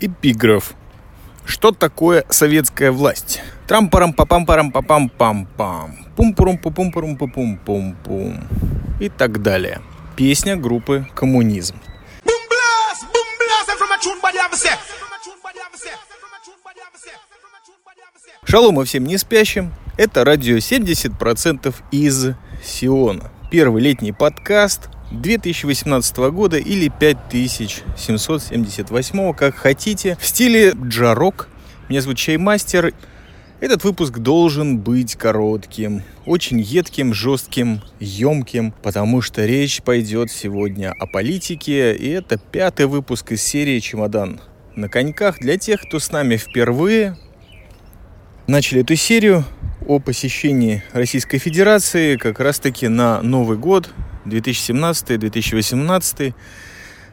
Эпиграф. Что такое советская власть? трам парам папам парам папам пам пам пум пурум пум пурум пум пум пум и так далее. Песня группы «Коммунизм». Шалом и всем не спящим. Это радио 70% из Сиона. Первый летний подкаст 2018 года или 5778, как хотите, в стиле джарок. Меня зовут Чаймастер. Этот выпуск должен быть коротким, очень едким, жестким, емким, потому что речь пойдет сегодня о политике, и это пятый выпуск из серии «Чемодан на коньках» для тех, кто с нами впервые. Начали эту серию о посещении Российской Федерации как раз-таки на Новый год 2017-2018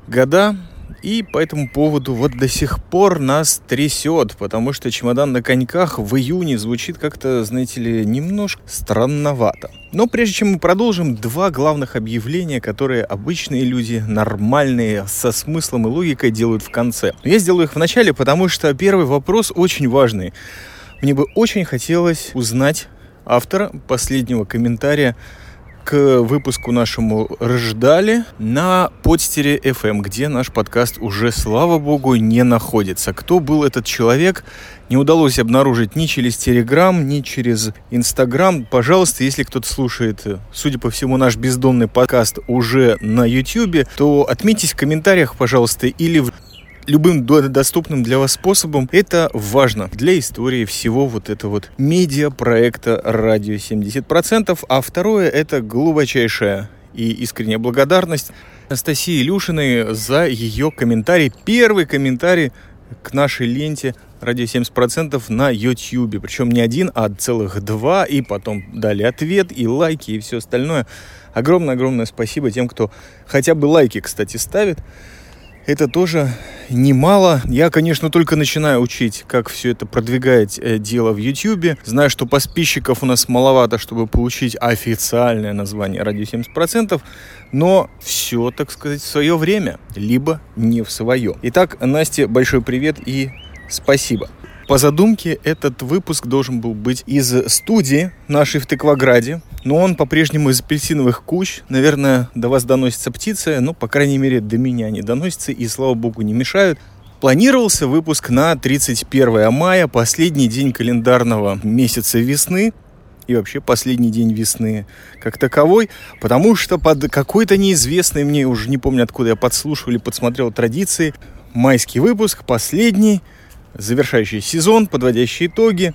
года. И по этому поводу вот до сих пор нас трясет, потому что чемодан на коньках в июне звучит как-то, знаете ли, немножко странновато. Но прежде чем мы продолжим, два главных объявления, которые обычные люди, нормальные, со смыслом и логикой делают в конце. Я сделаю их в начале, потому что первый вопрос очень важный. Мне бы очень хотелось узнать автора последнего комментария к выпуску нашему рождали на подстере FM, где наш подкаст уже, слава богу, не находится. Кто был этот человек, не удалось обнаружить ни через Телеграм, ни через Инстаграм. Пожалуйста, если кто-то слушает, судя по всему, наш бездомный подкаст уже на Ютьюбе, то отметьтесь в комментариях, пожалуйста, или в любым доступным для вас способом. Это важно для истории всего вот этого вот медиа-проекта «Радио 70%». А второе – это глубочайшая и искренняя благодарность Анастасии Илюшиной за ее комментарий. Первый комментарий к нашей ленте радио 70% на YouTube. Причем не один, а целых два. И потом дали ответ, и лайки, и все остальное. Огромное-огромное спасибо тем, кто хотя бы лайки, кстати, ставит. Это тоже немало. Я, конечно, только начинаю учить, как все это продвигать э, дело в YouTube. Знаю, что подписчиков у нас маловато, чтобы получить официальное название «Радио 70%», но все, так сказать, в свое время, либо не в свое. Итак, Насте большой привет и спасибо. По задумке этот выпуск должен был быть из студии нашей в Тыкваграде, но он по-прежнему из апельсиновых куч. Наверное, до вас доносится птица, но, по крайней мере, до меня не доносится и, слава богу, не мешают. Планировался выпуск на 31 мая, последний день календарного месяца весны и вообще последний день весны как таковой, потому что под какой-то неизвестной, мне уже не помню откуда я подслушал или подсмотрел традиции, майский выпуск, последний – завершающий сезон, подводящий итоги,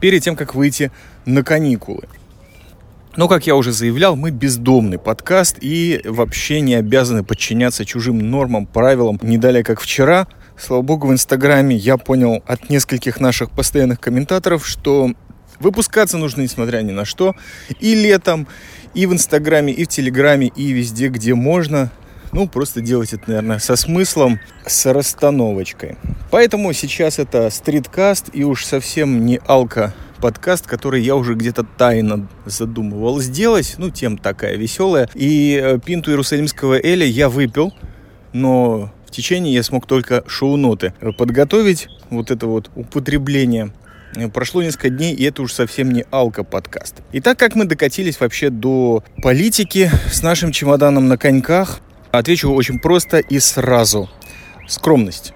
перед тем, как выйти на каникулы. Но, как я уже заявлял, мы бездомный подкаст и вообще не обязаны подчиняться чужим нормам, правилам. Не далее, как вчера, слава богу, в Инстаграме я понял от нескольких наших постоянных комментаторов, что выпускаться нужно несмотря ни на что. И летом, и в Инстаграме, и в Телеграме, и везде, где можно. Ну, просто делать это, наверное, со смыслом, с расстановочкой. Поэтому сейчас это стриткаст и уж совсем не алка подкаст, который я уже где-то тайно задумывал сделать. Ну, тем такая веселая. И э, пинту Иерусалимского Эля я выпил, но в течение я смог только шоу-ноты подготовить. Вот это вот употребление Прошло несколько дней, и это уж совсем не алко-подкаст. И так как мы докатились вообще до политики с нашим чемоданом на коньках, Отвечу очень просто и сразу. Скромность.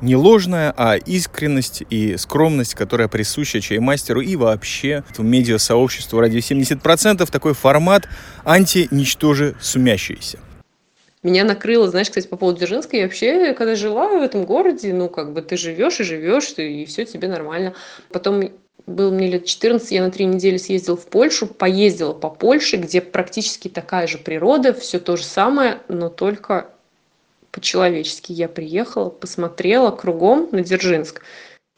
Не ложная, а искренность и скромность, которая присуща чаймастеру и вообще медиа-сообществу радио 70%. Такой формат анти-ничтоже сумящийся. Меня накрыло, знаешь, кстати, по поводу Дзержинской. Я вообще, когда жила в этом городе, ну, как бы ты живешь и живешь, и все тебе нормально. Потом был мне лет 14, я на три недели съездила в Польшу, поездила по Польше, где практически такая же природа, все то же самое, но только по-человечески. Я приехала, посмотрела кругом на Дзержинск,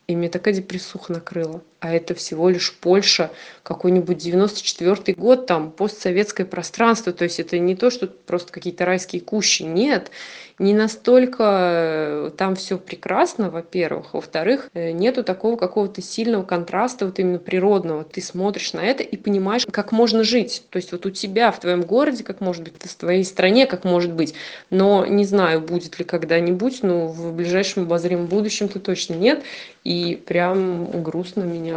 и мне такая депрессуха накрыла. А это всего лишь Польша, какой-нибудь 94 год, там, постсоветское пространство, то есть это не то, что просто какие-то райские кущи, нет, не настолько э, там все прекрасно, во-первых, во-вторых, э, нету такого какого-то сильного контраста, вот именно природного, ты смотришь на это и понимаешь, как можно жить, то есть вот у тебя в твоем городе, как может быть, в твоей стране, как может быть, но не знаю, будет ли когда-нибудь, но в ближайшем обозримом будущем-то точно нет, и прям грустно меня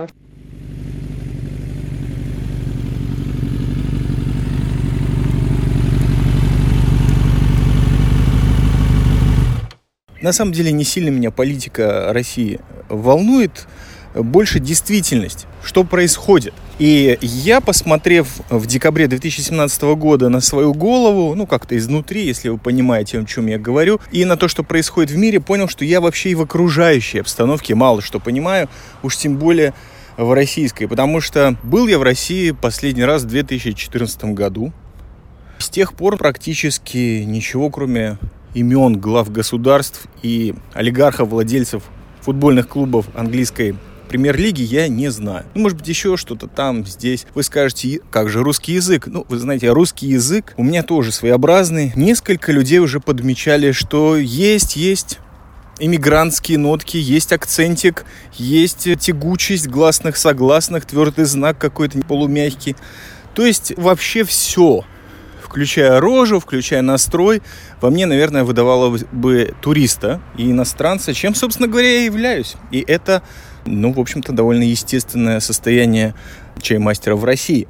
На самом деле не сильно меня политика России волнует, больше действительность, что происходит. И я, посмотрев в декабре 2017 года на свою голову, ну как-то изнутри, если вы понимаете, о чем я говорю, и на то, что происходит в мире, понял, что я вообще и в окружающей обстановке мало что понимаю, уж тем более в российской, потому что был я в России последний раз в 2014 году. С тех пор практически ничего, кроме имен глав государств и олигархов, владельцев футбольных клубов английской премьер-лиги я не знаю. Ну, может быть, еще что-то там, здесь. Вы скажете, как же русский язык? Ну, вы знаете, русский язык у меня тоже своеобразный. Несколько людей уже подмечали, что есть, есть иммигрантские нотки, есть акцентик, есть тягучесть гласных, согласных, твердый знак какой-то полумягкий. То есть вообще все включая рожу, включая настрой, во мне, наверное, выдавало бы туриста и иностранца, чем, собственно говоря, я являюсь. И это, ну, в общем-то, довольно естественное состояние чаймастера в России.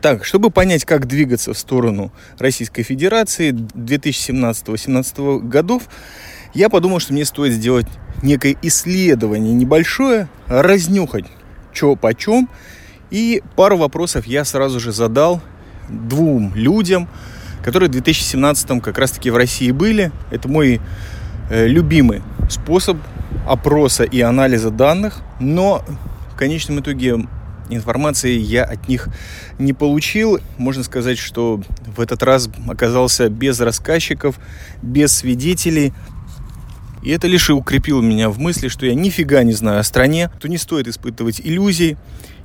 Так, чтобы понять, как двигаться в сторону Российской Федерации 2017-2018 годов, я подумал, что мне стоит сделать некое исследование небольшое, разнюхать, что почем, и пару вопросов я сразу же задал двум людям, которые в 2017 как раз-таки в России были. Это мой любимый способ опроса и анализа данных, но в конечном итоге информации я от них не получил. Можно сказать, что в этот раз оказался без рассказчиков, без свидетелей. И это лишь и укрепило меня в мысли, что я нифига не знаю о стране, то не стоит испытывать иллюзий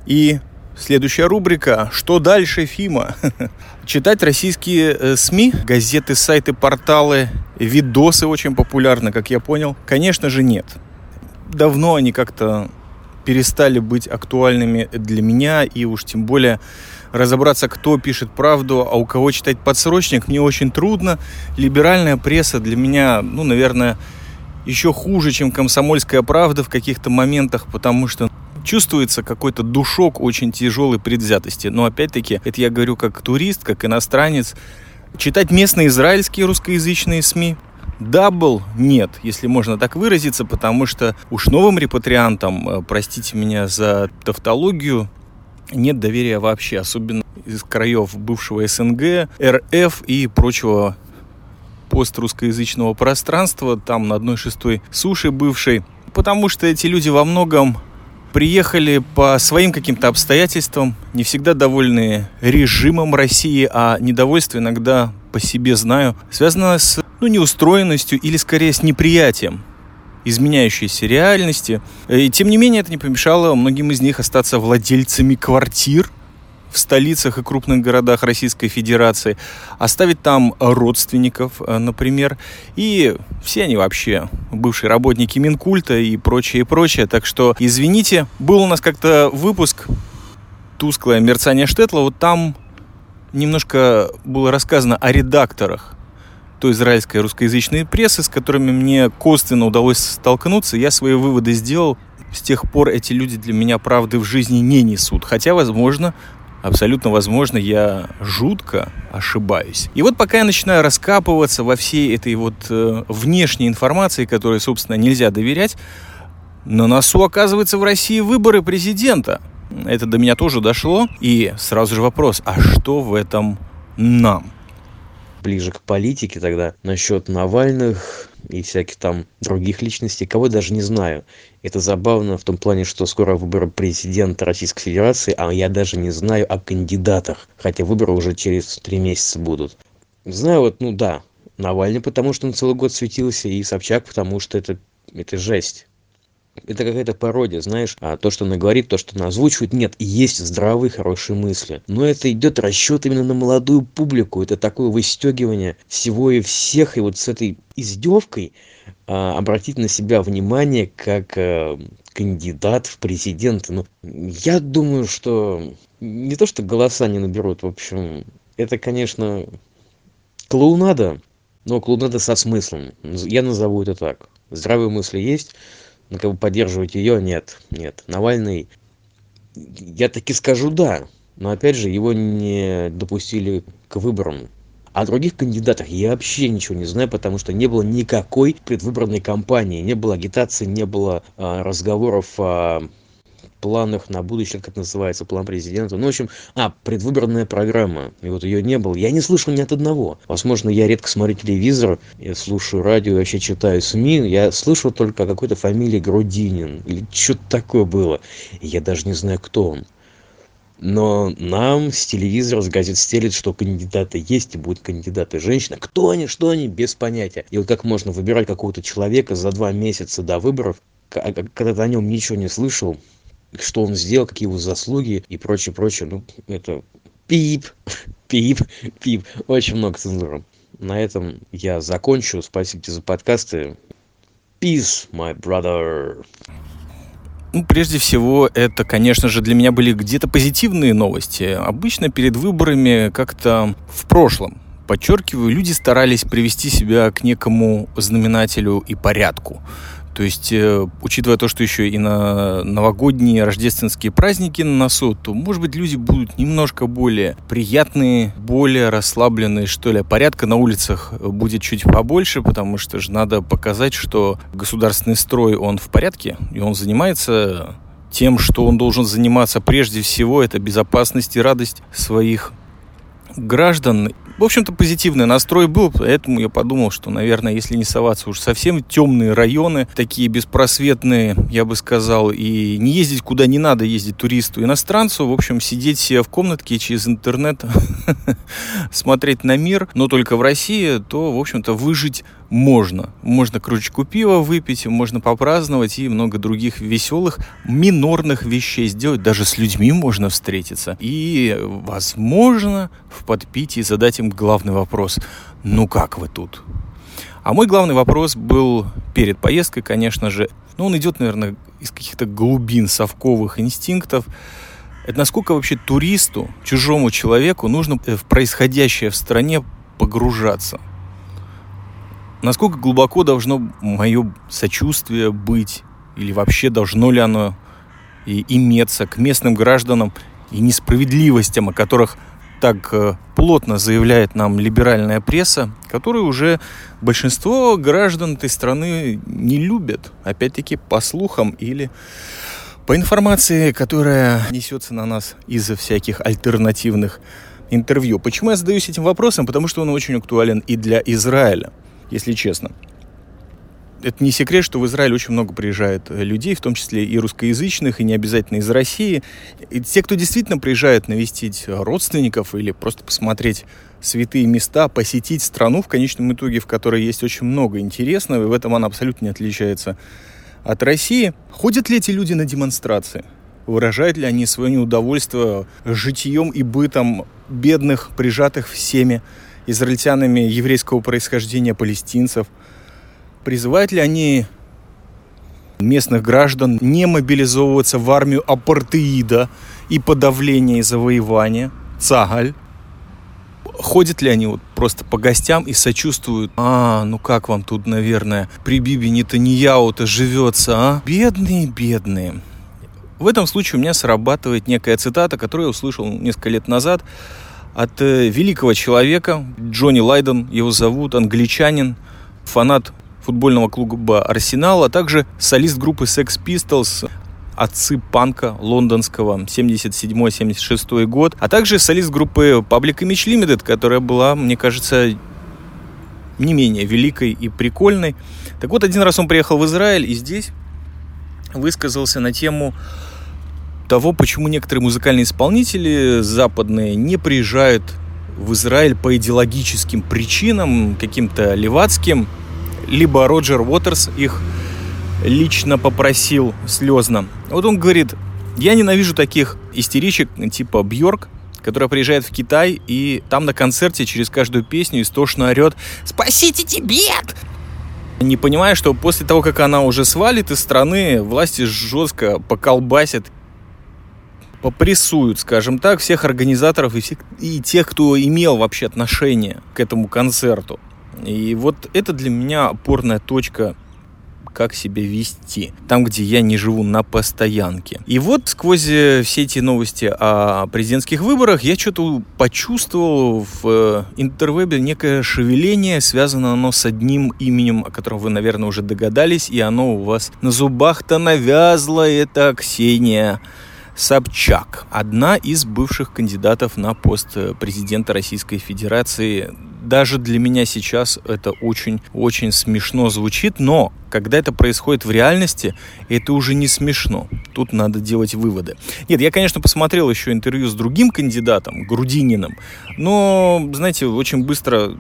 и Следующая рубрика «Что дальше, Фима?» Читать российские э, СМИ, газеты, сайты, порталы, видосы очень популярны, как я понял. Конечно же, нет. Давно они как-то перестали быть актуальными для меня, и уж тем более разобраться, кто пишет правду, а у кого читать подсрочник, мне очень трудно. Либеральная пресса для меня, ну, наверное, еще хуже, чем комсомольская правда в каких-то моментах, потому что чувствуется какой-то душок очень тяжелой предвзятости. Но опять-таки, это я говорю как турист, как иностранец. Читать местные израильские русскоязычные СМИ Дабл нет, если можно так выразиться, потому что уж новым репатриантам, э, простите меня за тавтологию, нет доверия вообще, особенно из краев бывшего СНГ, РФ и прочего пострусскоязычного пространства, там на одной шестой суши бывшей, потому что эти люди во многом приехали по своим каким-то обстоятельствам, не всегда довольны режимом России, а недовольство иногда по себе знаю, связано с ну, неустроенностью или скорее с неприятием изменяющейся реальности. И тем не менее это не помешало многим из них остаться владельцами квартир, в столицах и крупных городах Российской Федерации, оставить там родственников, э, например, и все они вообще бывшие работники Минкульта и прочее, и прочее. Так что, извините, был у нас как-то выпуск «Тусклое мерцание Штетла», вот там немножко было рассказано о редакторах той израильской русскоязычной прессы, с которыми мне косвенно удалось столкнуться. Я свои выводы сделал. С тех пор эти люди для меня правды в жизни не несут. Хотя, возможно, абсолютно возможно, я жутко ошибаюсь. И вот пока я начинаю раскапываться во всей этой вот э, внешней информации, которой, собственно, нельзя доверять, на носу, оказывается, в России выборы президента. Это до меня тоже дошло. И сразу же вопрос, а что в этом нам? Ближе к политике тогда насчет Навальных и всяких там других личностей, кого даже не знаю. Это забавно в том плане, что скоро выборы президента Российской Федерации, а я даже не знаю о кандидатах, хотя выборы уже через три месяца будут. Знаю вот, ну да, Навальный, потому что он целый год светился, и Собчак, потому что это, это жесть. Это какая-то пародия, знаешь, а то, что она говорит, то, что она озвучивает, нет, есть здравые, хорошие мысли. Но это идет расчет именно на молодую публику, это такое выстегивание всего и всех, и вот с этой издевкой а, обратить на себя внимание как а, кандидат в президенты. Ну, я думаю, что не то, что голоса не наберут, в общем, это, конечно, клоунада, но клоунада со смыслом. Я назову это так. Здравые мысли есть, но как бы поддерживать ее нет. Нет. Навальный, я таки скажу да, но опять же его не допустили к выборам. О других кандидатах я вообще ничего не знаю, потому что не было никакой предвыборной кампании, не было агитации, не было а, разговоров о планах на будущее, как называется, план президента. Ну, в общем, а, предвыборная программа. И вот ее не было. Я не слышал ни от одного. Возможно, я редко смотрю телевизор, я слушаю радио, вообще читаю СМИ. Я слышал только о какой-то фамилии Грудинин. Или что-то такое было. Я даже не знаю, кто он. Но нам с телевизора, с газет стелит, что кандидаты есть и будут кандидаты женщина. Кто они, что они, без понятия. И вот как можно выбирать какого-то человека за два месяца до выборов, когда ты о нем ничего не слышал, что он сделал, какие его заслуги и прочее, прочее. Ну, это пип, пип, пип. Очень много цензуры. На этом я закончу. Спасибо тебе за подкасты. Peace, my brother. Ну, прежде всего, это, конечно же, для меня были где-то позитивные новости. Обычно перед выборами как-то в прошлом, подчеркиваю, люди старались привести себя к некому знаменателю и порядку. То есть, э, учитывая то, что еще и на новогодние рождественские праздники на носу, то, может быть, люди будут немножко более приятные, более расслабленные, что ли. Порядка на улицах будет чуть побольше, потому что же надо показать, что государственный строй, он в порядке, и он занимается тем, что он должен заниматься прежде всего, это безопасность и радость своих граждан. В общем-то, позитивный настрой был, поэтому я подумал, что, наверное, если не соваться уж совсем темные районы, такие беспросветные, я бы сказал, и не ездить куда не надо ездить туристу, иностранцу, в общем, сидеть себе в комнатке через интернет, смотреть на мир, но только в России, то, в общем-то, выжить можно. Можно кружечку пива выпить, можно попраздновать и много других веселых, минорных вещей сделать. Даже с людьми можно встретиться. И, возможно, в подпитии задать им главный вопрос. Ну как вы тут? А мой главный вопрос был перед поездкой, конечно же. Ну, он идет, наверное, из каких-то глубин совковых инстинктов. Это насколько вообще туристу, чужому человеку нужно в происходящее в стране погружаться – насколько глубоко должно мое сочувствие быть, или вообще должно ли оно и иметься к местным гражданам и несправедливостям, о которых так э, плотно заявляет нам либеральная пресса, которую уже большинство граждан этой страны не любят. Опять-таки по слухам или по информации, которая несется на нас из-за всяких альтернативных интервью. Почему я задаюсь этим вопросом? Потому что он очень актуален и для Израиля если честно. Это не секрет, что в Израиль очень много приезжает э, людей, в том числе и русскоязычных, и не обязательно из России. И те, кто действительно приезжает навестить родственников или просто посмотреть святые места, посетить страну в конечном итоге, в которой есть очень много интересного, и в этом она абсолютно не отличается от России. Ходят ли эти люди на демонстрации? Выражают ли они свое неудовольствие житием и бытом бедных, прижатых всеми израильтянами еврейского происхождения палестинцев? Призывают ли они местных граждан не мобилизовываться в армию апартеида и подавления и завоевания, цагаль? Ходят ли они вот просто по гостям и сочувствуют? А, ну как вам тут, наверное, при Биби Нетаньяу-то живется, а? Бедные, бедные. В этом случае у меня срабатывает некая цитата, которую я услышал несколько лет назад от э, великого человека, Джонни Лайден его зовут, англичанин, фанат футбольного клуба «Арсенал», а также солист группы Sex Pistols, отцы панка лондонского, 77-76 год, а также солист группы Public Image Limited, которая была, мне кажется, не менее великой и прикольной. Так вот, один раз он приехал в Израиль и здесь высказался на тему того, почему некоторые музыкальные исполнители западные не приезжают в Израиль по идеологическим причинам, каким-то левацким, либо Роджер Уотерс, их лично попросил слезно. Вот он говорит, я ненавижу таких истеричек типа Бьорк, которая приезжает в Китай и там на концерте через каждую песню истошно орет «Спасите Тибет!» Не понимая, что после того, как она уже свалит из страны, власти жестко поколбасят попрессуют, скажем так, всех организаторов и, всех, и тех, кто имел вообще отношение к этому концерту. И вот это для меня опорная точка как себя вести, там, где я не живу на постоянке. И вот сквозь э, все эти новости о президентских выборах я что-то почувствовал в э, интервебе некое шевеление, связано оно с одним именем, о котором вы, наверное, уже догадались, и оно у вас на зубах-то навязло, это Ксения Собчак, одна из бывших кандидатов на пост э, президента Российской Федерации. Даже для меня сейчас это очень-очень смешно звучит, но когда это происходит в реальности, это уже не смешно. Тут надо делать выводы. Нет, я, конечно, посмотрел еще интервью с другим кандидатом, Грудининым, но, знаете, очень быстро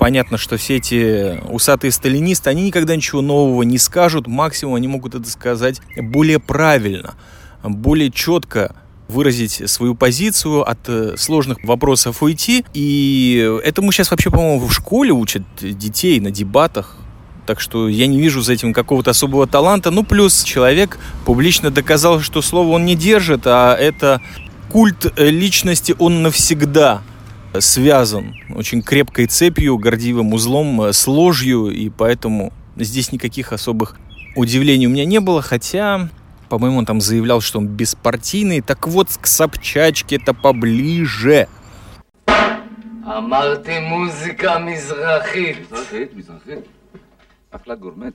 понятно, что все эти усатые сталинисты, они никогда ничего нового не скажут, максимум они могут это сказать более правильно – более четко выразить свою позицию, от э, сложных вопросов уйти. И этому сейчас вообще, по-моему, в школе учат детей на дебатах. Так что я не вижу за этим какого-то особого таланта. Ну, плюс человек публично доказал, что слово он не держит, а это культ э, личности, он навсегда связан очень крепкой цепью, гордивым узлом, э, с ложью, и поэтому здесь никаких особых удивлений у меня не было, хотя по-моему, он там заявлял, что он беспартийный. Так вот, к Собчачке это поближе. אמרתי מוזיקה מזרחית. מזרחית, מזרחית. אחלה גורמט.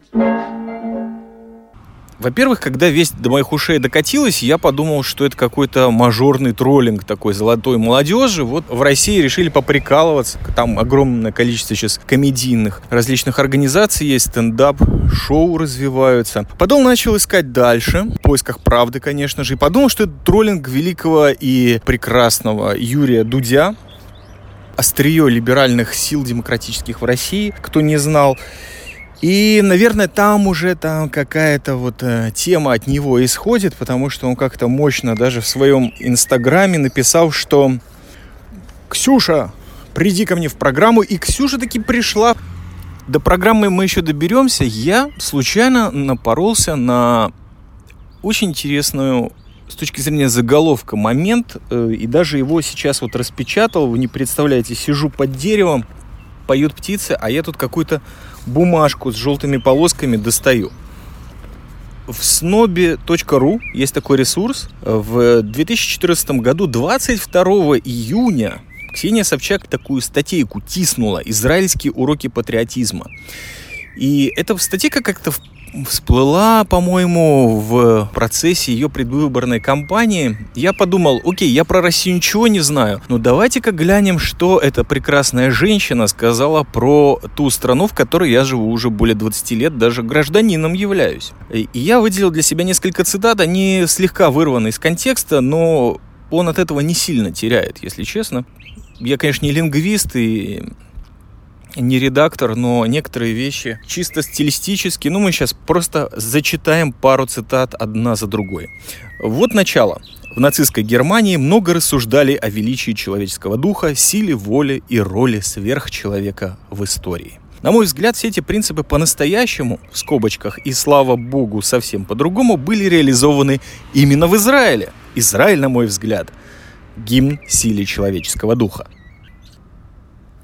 Во-первых, когда весть до моих ушей докатилась, я подумал, что это какой-то мажорный троллинг такой золотой молодежи. Вот в России решили поприкалываться. Там огромное количество сейчас комедийных различных организаций есть, стендап, шоу развиваются. Потом начал искать дальше, в поисках правды, конечно же, и подумал, что это троллинг великого и прекрасного Юрия Дудя, острие либеральных сил демократических в России, кто не знал. И, наверное, там уже там какая-то вот э, тема от него исходит, потому что он как-то мощно даже в своем инстаграме написал, что «Ксюша, приди ко мне в программу». И Ксюша таки пришла. До программы мы еще доберемся. Я случайно напоролся на очень интересную с точки зрения заголовка момент, э, и даже его сейчас вот распечатал, вы не представляете, сижу под деревом, поют птицы, а я тут какую-то бумажку с желтыми полосками достаю. В snobi.ru есть такой ресурс. В 2014 году, 22 июня, Ксения Собчак такую статейку тиснула «Израильские уроки патриотизма». И эта статейка как-то всплыла, по-моему, в процессе ее предвыборной кампании. Я подумал, окей, я про Россию ничего не знаю, но давайте-ка глянем, что эта прекрасная женщина сказала про ту страну, в которой я живу уже более 20 лет, даже гражданином являюсь. И я выделил для себя несколько цитат, они слегка вырваны из контекста, но он от этого не сильно теряет, если честно. Я, конечно, не лингвист и не редактор, но некоторые вещи чисто стилистически, ну мы сейчас просто зачитаем пару цитат одна за другой. Вот начало. В нацистской Германии много рассуждали о величии человеческого духа, силе воли и роли сверхчеловека в истории. На мой взгляд, все эти принципы по-настоящему, в скобочках, и слава богу, совсем по-другому, были реализованы именно в Израиле. Израиль, на мой взгляд, гимн силе человеческого духа.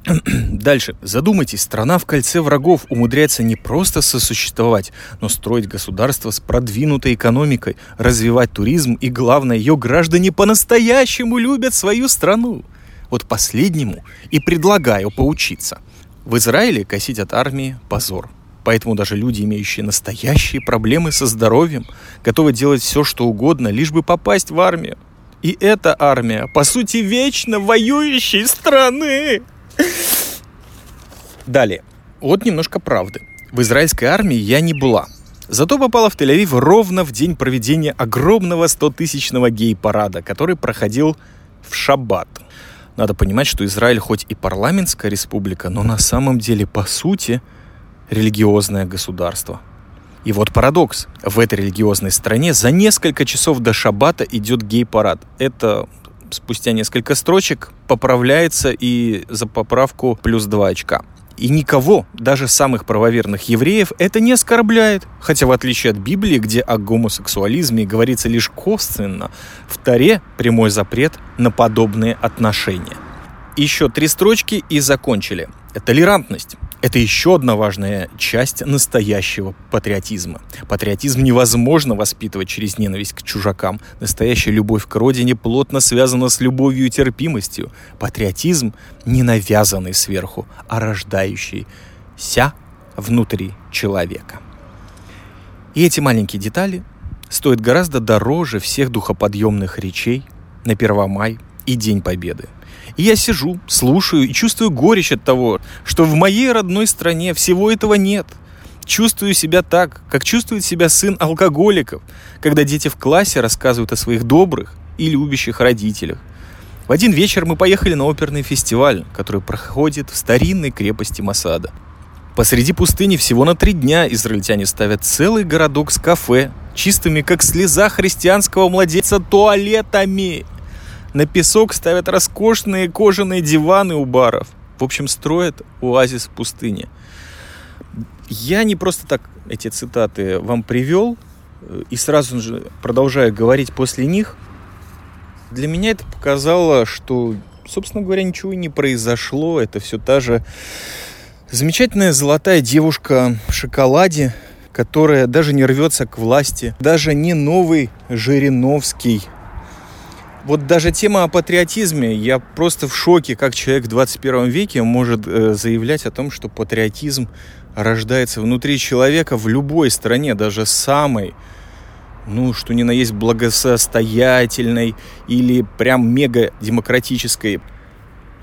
Дальше. Задумайтесь, страна в кольце врагов умудряется не просто сосуществовать, но строить государство с продвинутой экономикой, развивать туризм и, главное, ее граждане по-настоящему любят свою страну. Вот последнему и предлагаю поучиться. В Израиле косить от армии – позор. Поэтому даже люди, имеющие настоящие проблемы со здоровьем, готовы делать все, что угодно, лишь бы попасть в армию. И эта армия, по сути, вечно воюющей страны. Далее. Вот немножко правды. В израильской армии я не была. Зато попала в Тель-Авив ровно в день проведения огромного 100-тысячного гей-парада, который проходил в шаббат. Надо понимать, что Израиль хоть и парламентская республика, но на самом деле, по сути, религиозное государство. И вот парадокс. В этой религиозной стране за несколько часов до шаббата идет гей-парад. Это спустя несколько строчек поправляется и за поправку плюс 2 очка. И никого, даже самых правоверных евреев, это не оскорбляет. Хотя в отличие от Библии, где о гомосексуализме говорится лишь косвенно, в Таре прямой запрет на подобные отношения. Еще три строчки и закончили. Толерантность. Это еще одна важная часть настоящего патриотизма. Патриотизм невозможно воспитывать через ненависть к чужакам. Настоящая любовь к родине плотно связана с любовью и терпимостью. Патриотизм не навязанный сверху, а рождающийся внутри человека. И эти маленькие детали стоят гораздо дороже всех духоподъемных речей на Первомай и День Победы – и я сижу, слушаю и чувствую горечь от того, что в моей родной стране всего этого нет. Чувствую себя так, как чувствует себя сын алкоголиков, когда дети в классе рассказывают о своих добрых и любящих родителях. В один вечер мы поехали на оперный фестиваль, который проходит в старинной крепости Масада. Посреди пустыни всего на три дня израильтяне ставят целый городок с кафе, чистыми, как слеза христианского младенца, туалетами. На песок ставят роскошные кожаные диваны у баров. В общем, строят оазис в пустыне. Я не просто так эти цитаты вам привел, и сразу же продолжая говорить после них, для меня это показало, что, собственно говоря, ничего не произошло. Это все та же замечательная золотая девушка в шоколаде, которая даже не рвется к власти, даже не новый Жириновский вот даже тема о патриотизме, я просто в шоке, как человек в 21 веке может э, заявлять о том, что патриотизм рождается внутри человека в любой стране, даже самой, ну, что ни на есть благосостоятельной или прям мега демократической.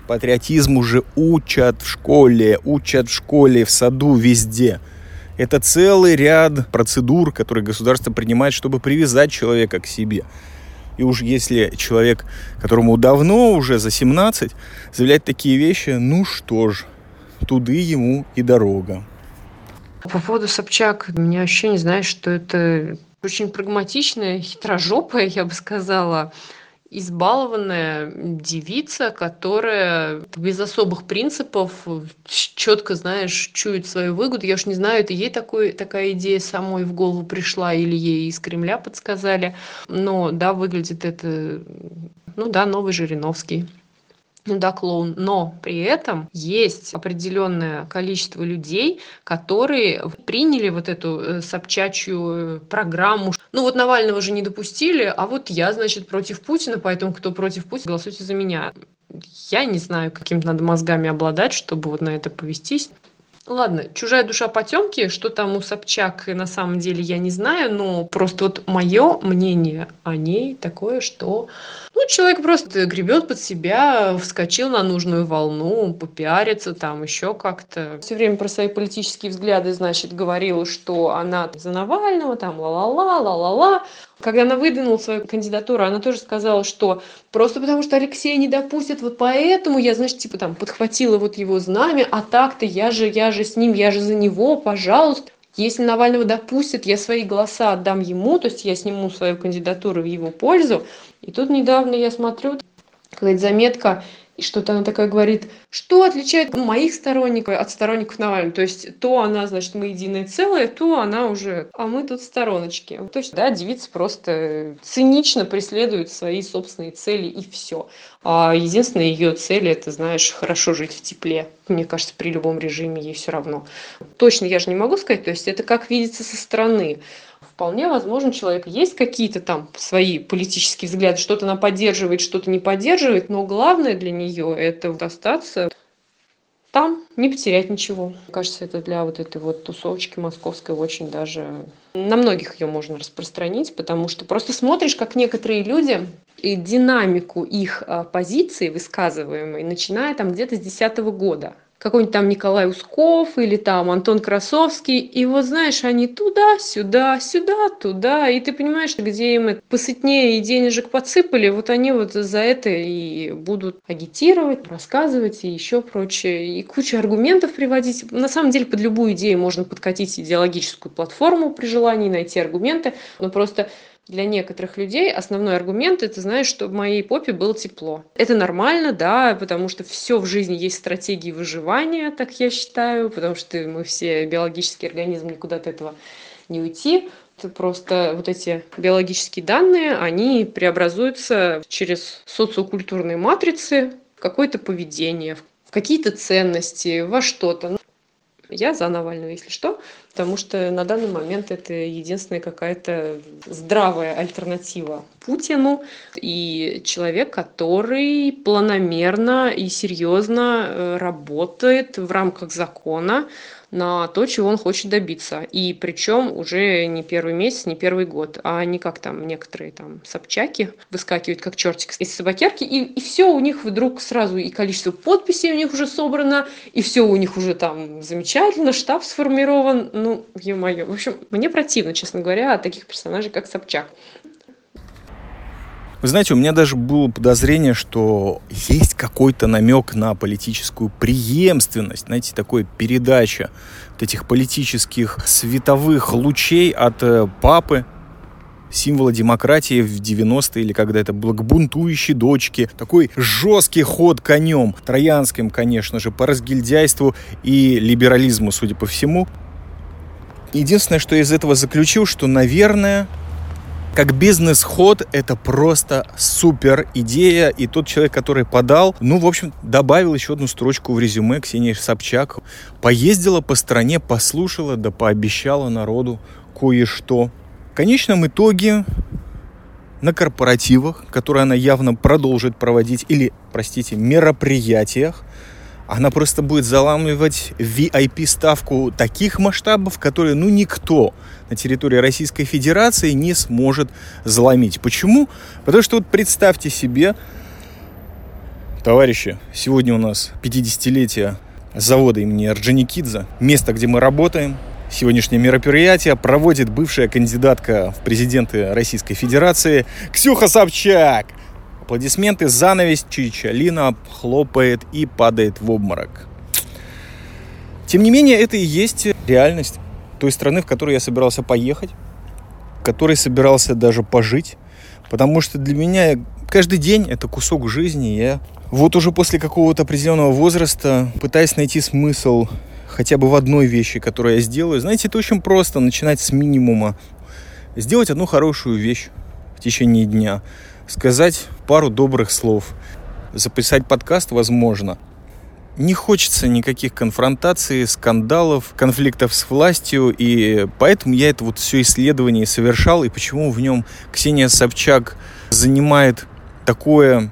Патриотизм уже учат в школе, учат в школе, в саду, везде. Это целый ряд процедур, которые государство принимает, чтобы привязать человека к себе. И уж если человек, которому давно уже за 17, заявляет такие вещи, ну что ж, туды ему и дорога. По поводу Собчак, у меня ощущение, знаешь, что это очень прагматичная, хитрожопая, я бы сказала, избалованная девица, которая без особых принципов четко, знаешь, чует свою выгоду. Я уж не знаю, это ей такой, такая идея самой в голову пришла или ей из Кремля подсказали. Но да, выглядит это, ну да, новый Жириновский ну да, клоун, но при этом есть определенное количество людей, которые приняли вот эту э, собчачью э, программу. Ну вот Навального же не допустили, а вот я, значит, против Путина, поэтому кто против Путина, голосуйте за меня. Я не знаю, каким надо мозгами обладать, чтобы вот на это повестись. Ладно, чужая душа потемки, что там у Собчак на самом деле я не знаю, но просто вот мое мнение о ней такое, что ну, человек просто гребет под себя, вскочил на нужную волну, попиарится там еще как-то. Все время про свои политические взгляды, значит, говорил, что она за Навального, там ла-ла-ла, ла-ла-ла. Когда она выдвинула свою кандидатуру, она тоже сказала, что просто потому что Алексея не допустят, вот поэтому я, значит, типа там подхватила вот его знамя, а так-то я же, я же с ним, я же за него, пожалуйста. Если Навального допустят, я свои голоса отдам ему, то есть я сниму свою кандидатуру в его пользу. И тут недавно я смотрю, какая-то заметка, и что-то она такая говорит, что отличает моих сторонников от сторонников Навального. То есть то она, значит, мы единое целое, то она уже, а мы тут стороночки. То есть, да, девица просто цинично преследует свои собственные цели и все. А единственная ее цель это, знаешь, хорошо жить в тепле. Мне кажется, при любом режиме ей все равно. Точно я же не могу сказать, то есть это как видится со стороны вполне возможно, у человека есть какие-то там свои политические взгляды, что-то она поддерживает, что-то не поддерживает, но главное для нее это остаться там, не потерять ничего. Мне кажется, это для вот этой вот тусовочки московской очень даже... На многих ее можно распространить, потому что просто смотришь, как некоторые люди и динамику их а, позиции высказываемой, начиная там где-то с десятого года, какой-нибудь там Николай Усков или там Антон Красовский. И вот знаешь, они туда, сюда, туда. И ты понимаешь, где им посытнее и денежек подсыпали, вот они вот за это и будут агитировать, рассказывать и еще прочее. И куча аргументов приводить. На самом деле под любую идею можно подкатить идеологическую платформу при желании найти аргументы. Но просто для некоторых людей основной аргумент это знаешь что в моей попе было тепло. Это нормально да потому что все в жизни есть стратегии выживания так я считаю потому что мы все биологический организм никуда от этого не уйти. Просто вот эти биологические данные они преобразуются через социокультурные матрицы в какое-то поведение в какие-то ценности во что-то я за Навального, если что, потому что на данный момент это единственная какая-то здравая альтернатива Путину и человек, который планомерно и серьезно э, работает в рамках закона на то, чего он хочет добиться. И причем уже не первый месяц, не первый год, а не как там некоторые там собчаки выскакивают как чертик из собакерки, и, и все у них вдруг сразу и количество подписей у них уже собрано, и все у них уже там замечательно, штаб сформирован. Ну, ё-моё. В общем, мне противно, честно говоря, от таких персонажей, как Собчак. Вы знаете, у меня даже было подозрение, что есть какой-то намек на политическую преемственность, знаете, такой передача вот этих политических световых лучей от э, папы, символа демократии в 90-е или когда это было к бунтующей дочке. Такой жесткий ход конем, троянским, конечно же, по разгильдяйству и либерализму, судя по всему. Единственное, что я из этого заключил, что, наверное, как бизнес-ход это просто супер идея. И тот человек, который подал, ну, в общем, добавил еще одну строчку в резюме Ксения Собчак. Поездила по стране, послушала, да пообещала народу кое-что. В конечном итоге на корпоративах, которые она явно продолжит проводить, или, простите, мероприятиях, она просто будет заламывать VIP-ставку таких масштабов, которые, ну, никто на территории Российской Федерации не сможет заломить. Почему? Потому что вот представьте себе, товарищи, сегодня у нас 50-летие завода имени Орджоникидзе, место, где мы работаем. Сегодняшнее мероприятие проводит бывшая кандидатка в президенты Российской Федерации Ксюха Собчак аплодисменты, занавес, Чичалина хлопает и падает в обморок. Тем не менее, это и есть реальность той страны, в которую я собирался поехать, в которой собирался даже пожить. Потому что для меня каждый день это кусок жизни. Я вот уже после какого-то определенного возраста пытаюсь найти смысл хотя бы в одной вещи, которую я сделаю. Знаете, это очень просто начинать с минимума. Сделать одну хорошую вещь в течение дня сказать пару добрых слов, записать подкаст возможно. Не хочется никаких конфронтаций, скандалов, конфликтов с властью, и поэтому я это вот все исследование совершал, и почему в нем Ксения Собчак занимает такое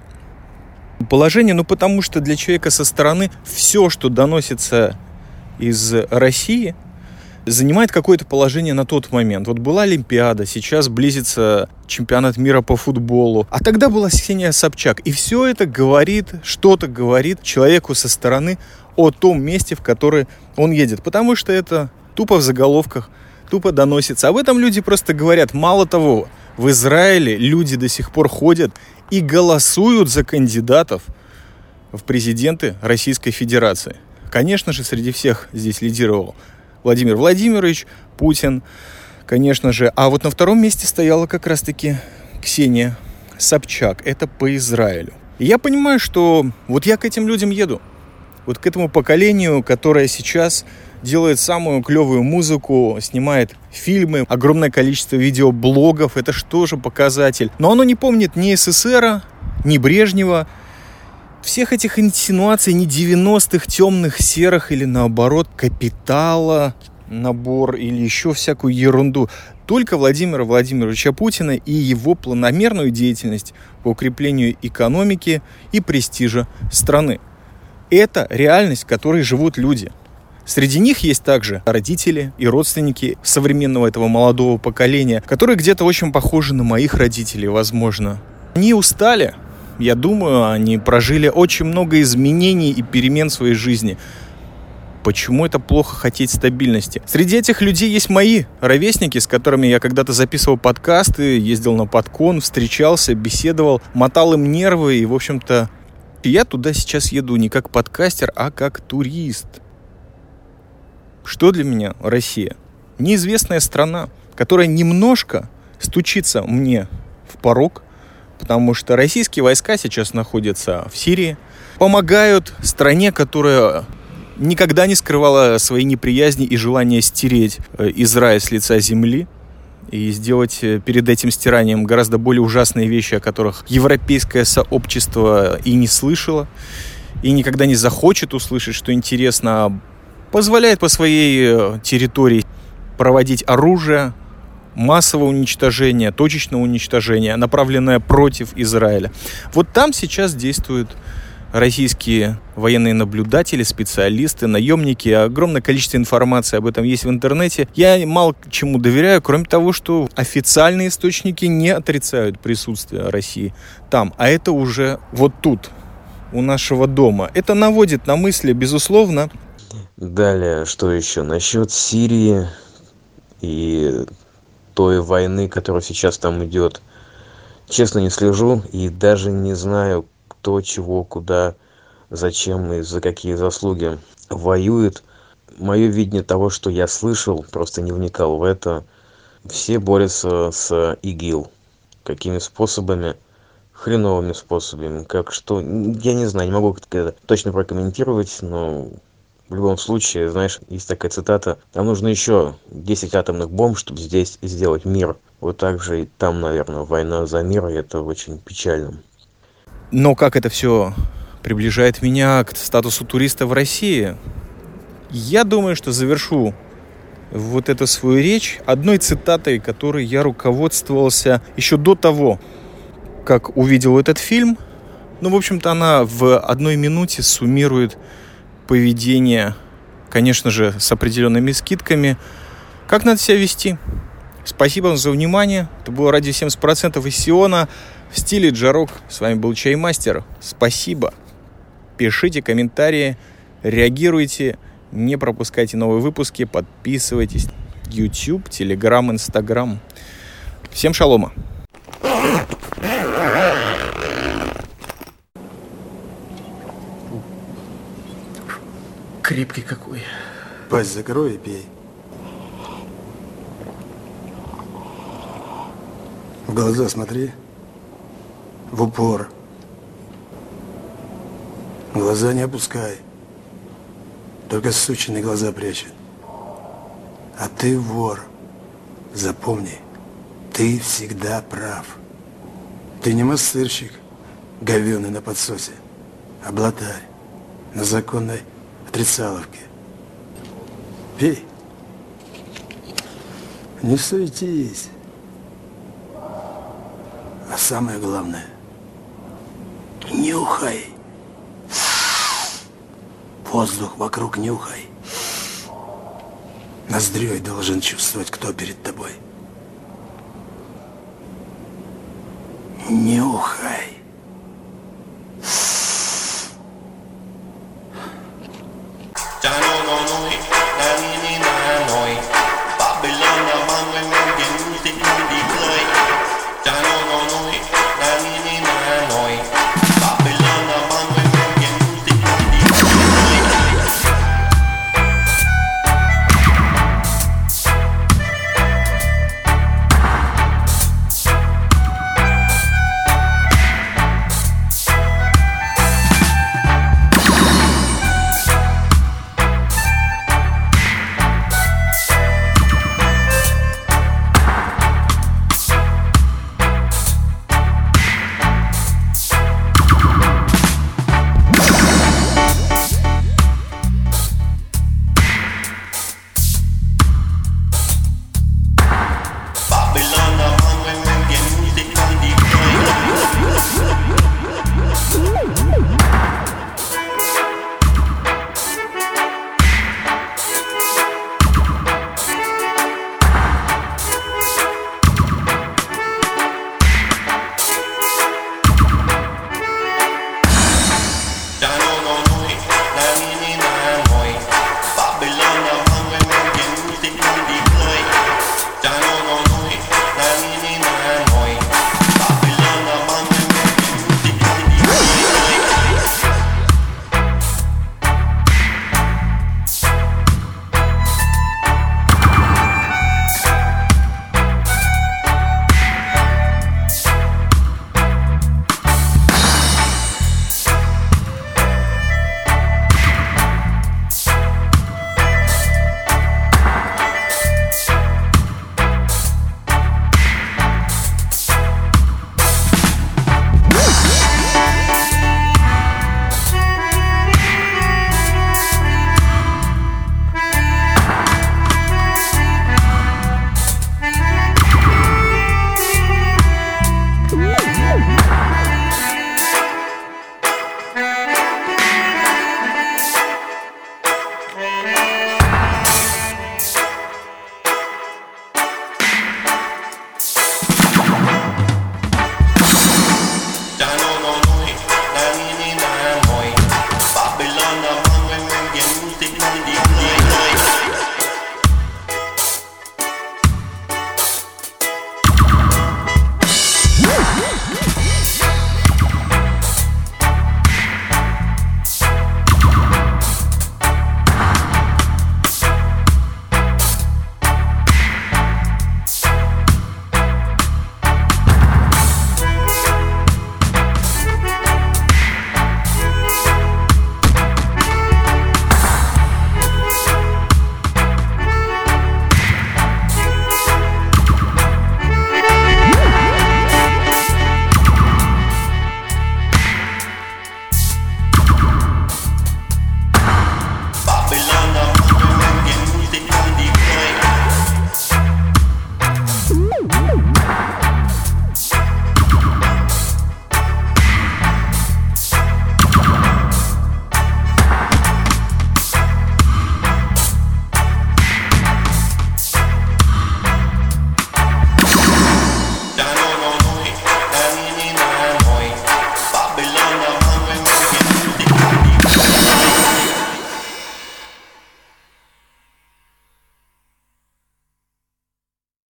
положение, ну потому что для человека со стороны все, что доносится из России – занимает какое-то положение на тот момент. Вот была Олимпиада, сейчас близится чемпионат мира по футболу. А тогда была Ксения Собчак. И все это говорит, что-то говорит человеку со стороны о том месте, в которое он едет. Потому что это тупо в заголовках, тупо доносится. Об этом люди просто говорят. Мало того, в Израиле люди до сих пор ходят и голосуют за кандидатов в президенты Российской Федерации. Конечно же, среди всех здесь лидировал Владимир Владимирович, Путин, конечно же. А вот на втором месте стояла как раз-таки Ксения Собчак. Это по Израилю. И я понимаю, что вот я к этим людям еду. Вот к этому поколению, которое сейчас делает самую клевую музыку, снимает фильмы, огромное количество видеоблогов. Это же показатель? Но оно не помнит ни СССР, ни Брежнева, всех этих инсинуаций не 90-х темных серых или наоборот капитала набор или еще всякую ерунду. Только Владимира Владимировича Путина и его планомерную деятельность по укреплению экономики и престижа страны. Это реальность, в которой живут люди. Среди них есть также родители и родственники современного этого молодого поколения, которые где-то очень похожи на моих родителей, возможно. Они устали я думаю, они прожили очень много изменений и перемен в своей жизни. Почему это плохо хотеть стабильности? Среди этих людей есть мои ровесники, с которыми я когда-то записывал подкасты, ездил на подкон, встречался, беседовал, мотал им нервы и, в общем-то, я туда сейчас еду не как подкастер, а как турист. Что для меня Россия? Неизвестная страна, которая немножко стучится мне в порог, потому что российские войска сейчас находятся в Сирии, помогают стране, которая никогда не скрывала свои неприязни и желание стереть э, Израиль с лица земли и сделать э, перед этим стиранием гораздо более ужасные вещи, о которых европейское сообщество и не слышало, и никогда не захочет услышать, что интересно, а позволяет по своей э, территории проводить оружие, массового уничтожения, точечного уничтожения, направленное против Израиля. Вот там сейчас действуют российские военные наблюдатели, специалисты, наемники. Огромное количество информации об этом есть в интернете. Я мало чему доверяю, кроме того, что официальные источники не отрицают присутствие России там. А это уже вот тут, у нашего дома. Это наводит на мысли, безусловно. Далее, что еще? Насчет Сирии и той войны, которая сейчас там идет. Честно, не слежу и даже не знаю, кто чего куда зачем и за какие заслуги воюет. Мое видение того что я слышал просто не вникал в это. Все борются с игил. Какими способами? Хреновыми способами. Как что? Я не знаю не могу точно прокомментировать но в любом случае знаешь есть такая цитата нам нужно еще десять атомных бомб чтобы здесь сделать мир вот так же и там наверное война за мир и это очень печально но как это все приближает меня к статусу туриста в России? Я думаю, что завершу вот эту свою речь одной цитатой, которой я руководствовался еще до того, как увидел этот фильм. Ну, в общем-то, она в одной минуте суммирует поведение, конечно же, с определенными скидками. Как надо себя вести? Спасибо вам за внимание. Это было радио 70% из Сиона в стиле Джарок. С вами был Чаймастер. Спасибо. Пишите комментарии, реагируйте, не пропускайте новые выпуски, подписывайтесь. YouTube, Telegram, Instagram. Всем шалома. Крепкий какой. Пасть закрой и пей. В глаза смотри в упор. Глаза не опускай. Только сученные глаза прячет. А ты вор. Запомни, ты всегда прав. Ты не массырщик, говеный на подсосе, а блатарь на законной отрицаловке. Пей. Не суетись. А самое главное – Нюхай. Воздух вокруг нюхай. Ноздрёй должен чувствовать, кто перед тобой. Нюхай.